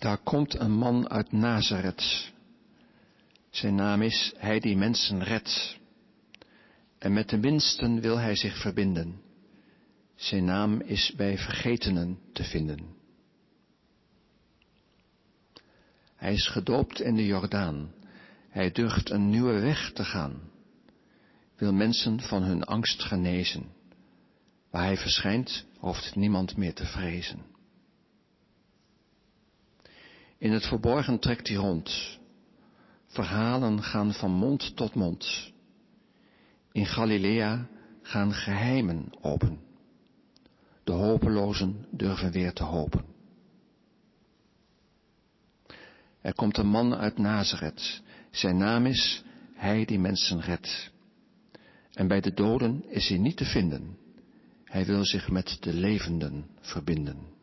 Daar komt een man uit Nazareth. Zijn naam is Hij die mensen redt. En met de minsten wil hij zich verbinden. Zijn naam is bij vergetenen te vinden. Hij is gedoopt in de Jordaan. Hij durft een nieuwe weg te gaan. Wil mensen van hun angst genezen. Waar hij verschijnt, hoeft niemand meer te vrezen. In het verborgen trekt hij rond. Verhalen gaan van mond tot mond. In Galilea gaan geheimen open. De hopelozen durven weer te hopen. Er komt een man uit Nazareth. Zijn naam is Hij die mensen redt. En bij de doden is hij niet te vinden. Hij wil zich met de levenden verbinden.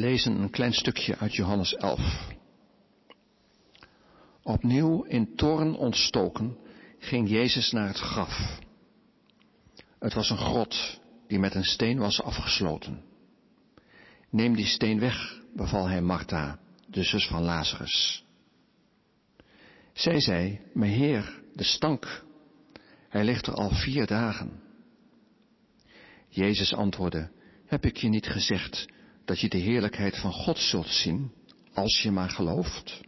Lezen een klein stukje uit Johannes 11. Opnieuw in toorn ontstoken ging Jezus naar het graf. Het was een grot die met een steen was afgesloten. Neem die steen weg, beval hij Martha, de zus van Lazarus. Zij zei, mijn heer, de stank, hij ligt er al vier dagen. Jezus antwoordde, heb ik je niet gezegd dat je de heerlijkheid van God zult zien, als je maar gelooft.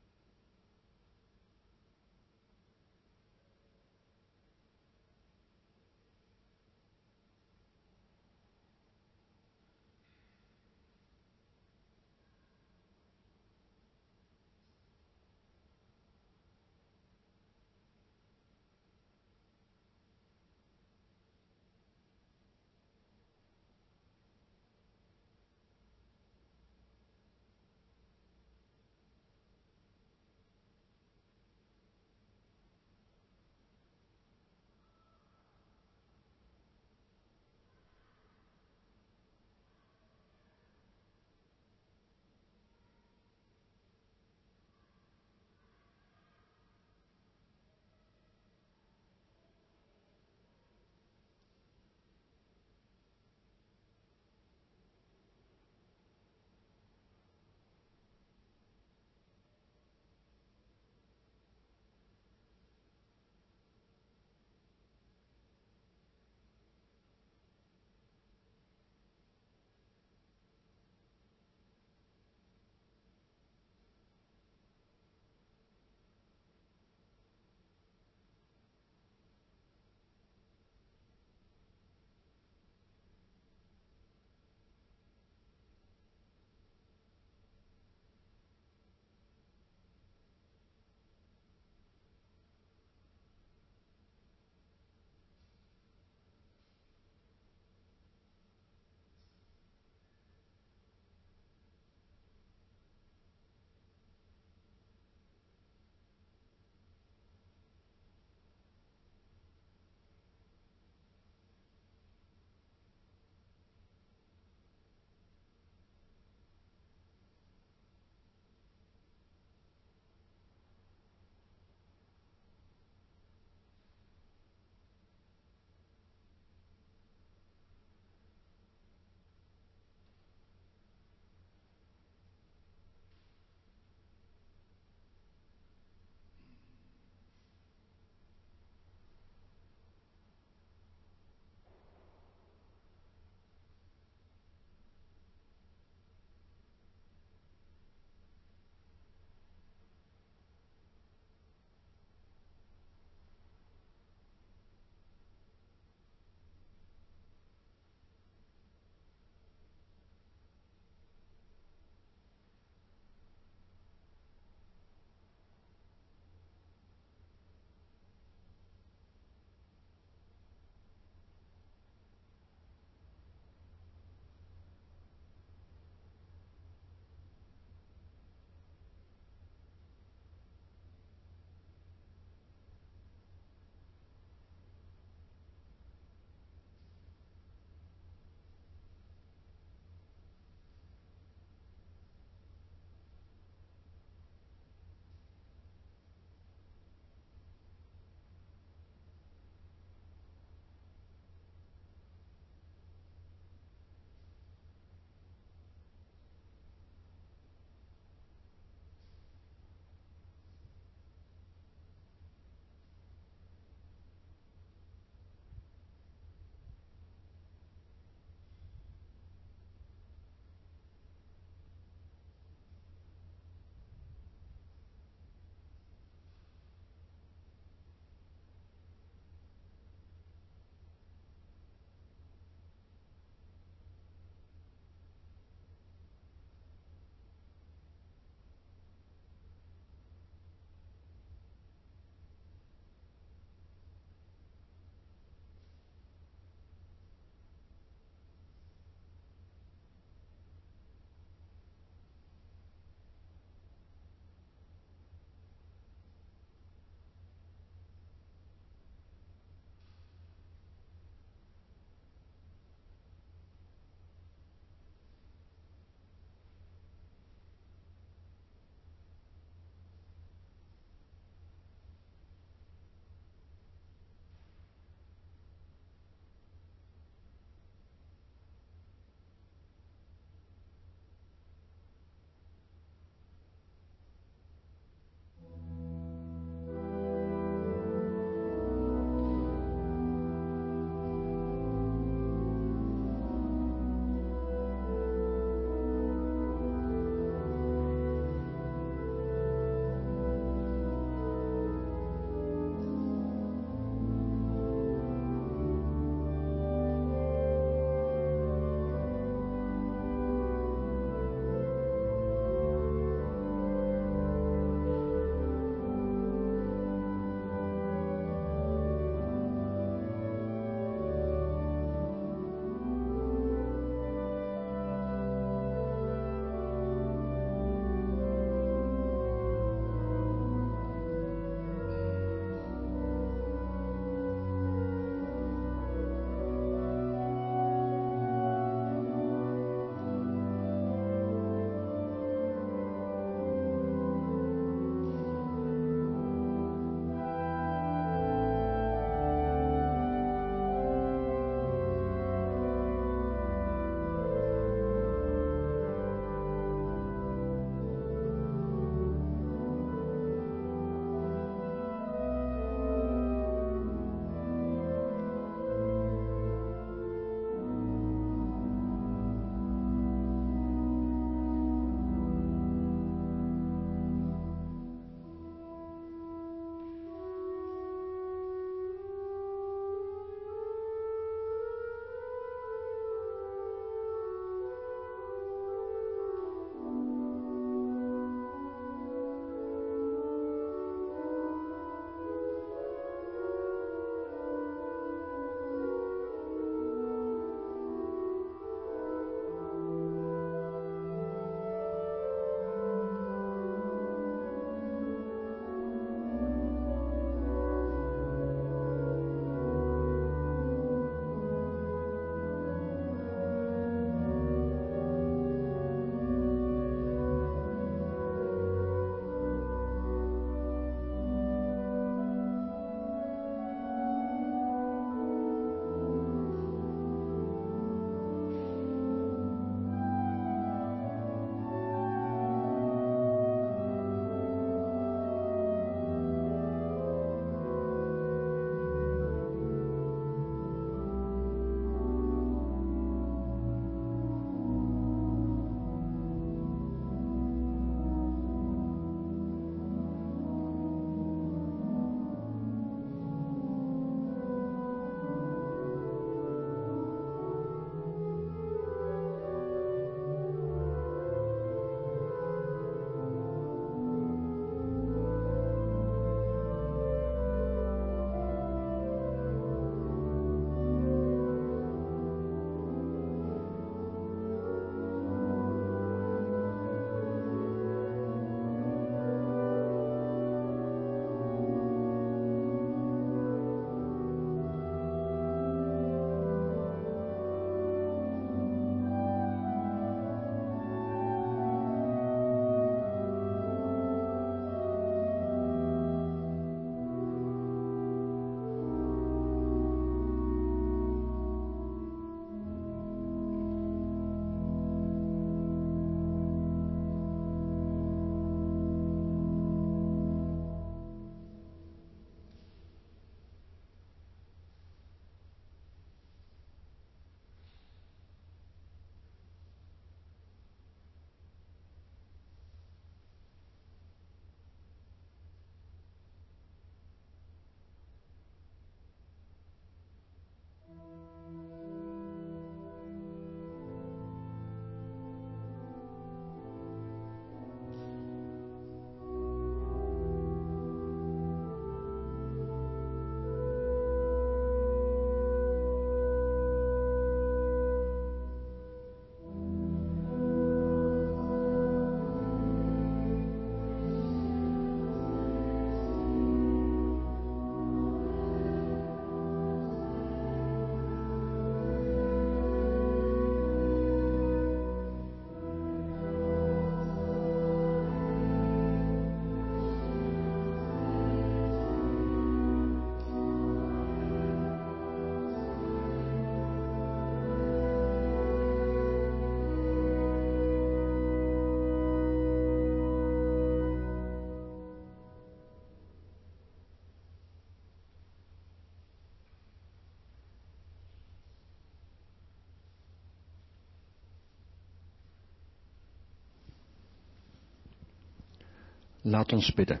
Laat ons bidden.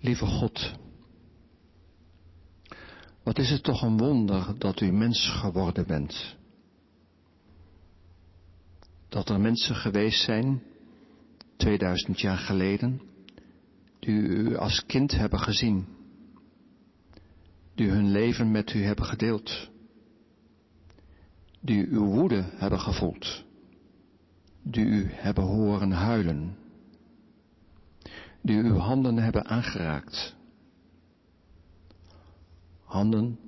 Lieve God, wat is het toch een wonder dat u mens geworden bent. Dat er mensen geweest zijn, 2000 jaar geleden, die u als kind hebben gezien, die hun leven met u hebben gedeeld, die uw woede hebben gevoeld, die u hebben horen huilen, die uw handen hebben aangeraakt. Handen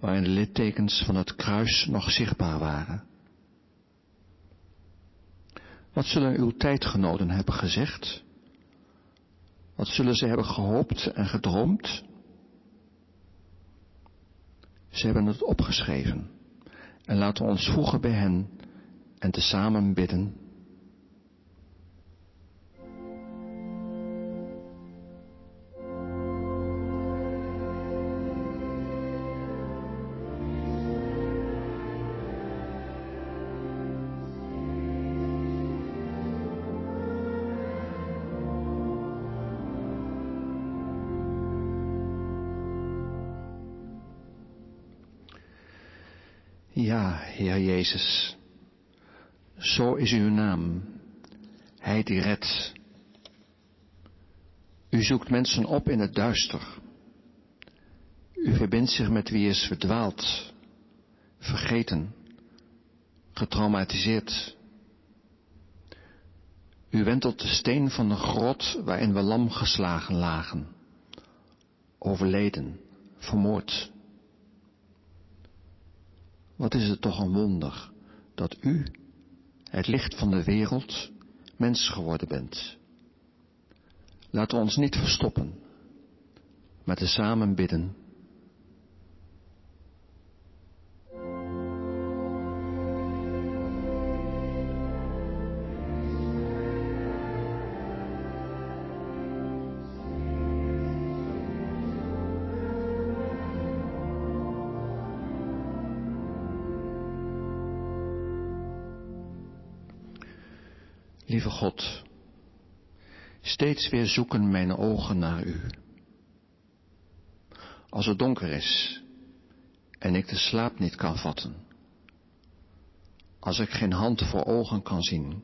waarin de littekens van het kruis nog zichtbaar waren. Wat zullen uw tijdgenoten hebben gezegd? Wat zullen ze hebben gehoopt en gedroomd? Ze hebben het opgeschreven en laten we ons voegen bij hen en tezamen bidden. Ja, Heer Jezus, zo is uw naam, Hij die redt. U zoekt mensen op in het duister. U verbindt zich met wie is verdwaald, vergeten, getraumatiseerd. U wentelt de steen van de grot waarin we lam geslagen lagen, overleden, vermoord. Wat is het toch een wonder dat u, het licht van de wereld, mens geworden bent. Laten we ons niet verstoppen, maar tezamen bidden Lieve God, steeds weer zoeken mijn ogen naar U. Als het donker is en ik de slaap niet kan vatten, als ik geen hand voor ogen kan zien,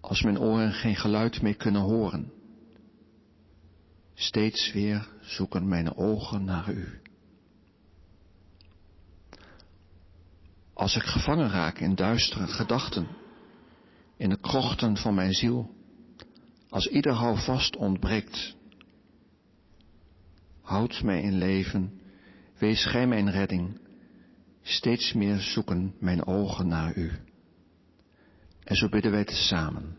als mijn oren geen geluid meer kunnen horen, steeds weer zoeken mijn ogen naar U. Als ik gevangen raak in duistere gedachten, in de krochten van mijn ziel, als ieder houvast ontbreekt. Houd mij in leven, wees gij mijn redding, steeds meer zoeken mijn ogen naar u. En zo bidden wij tezamen.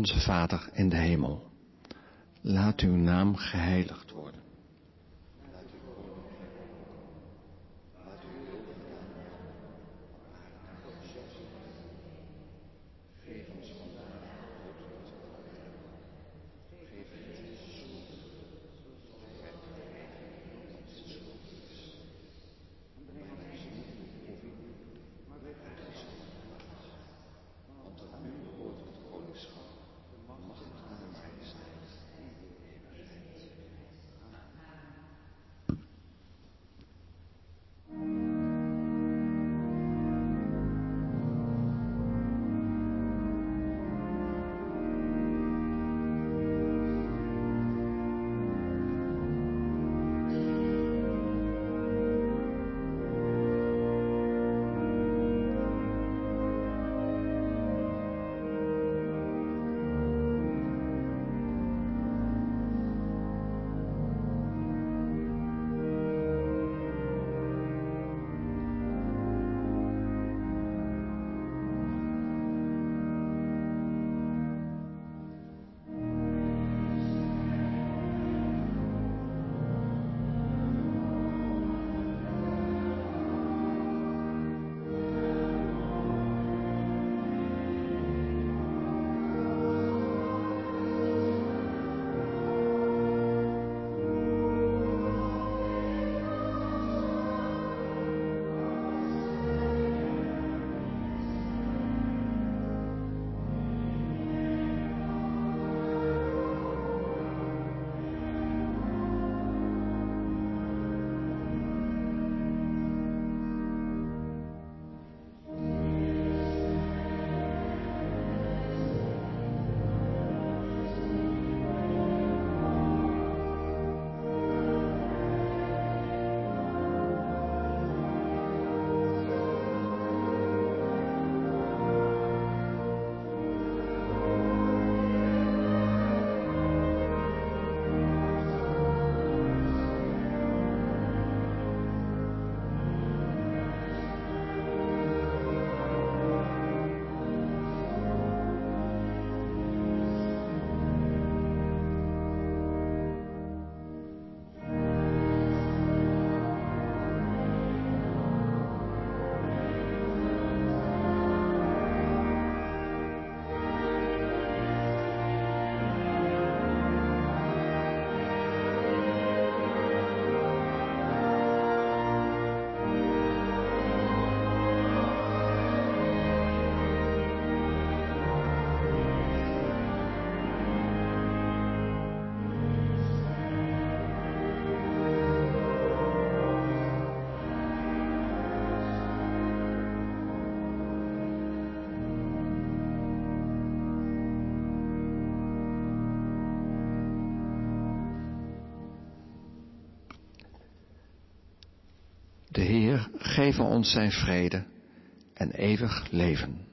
Onze Vader in de hemel, laat uw naam geheiligd worden. De Heer geven ons zijn vrede en eeuwig leven.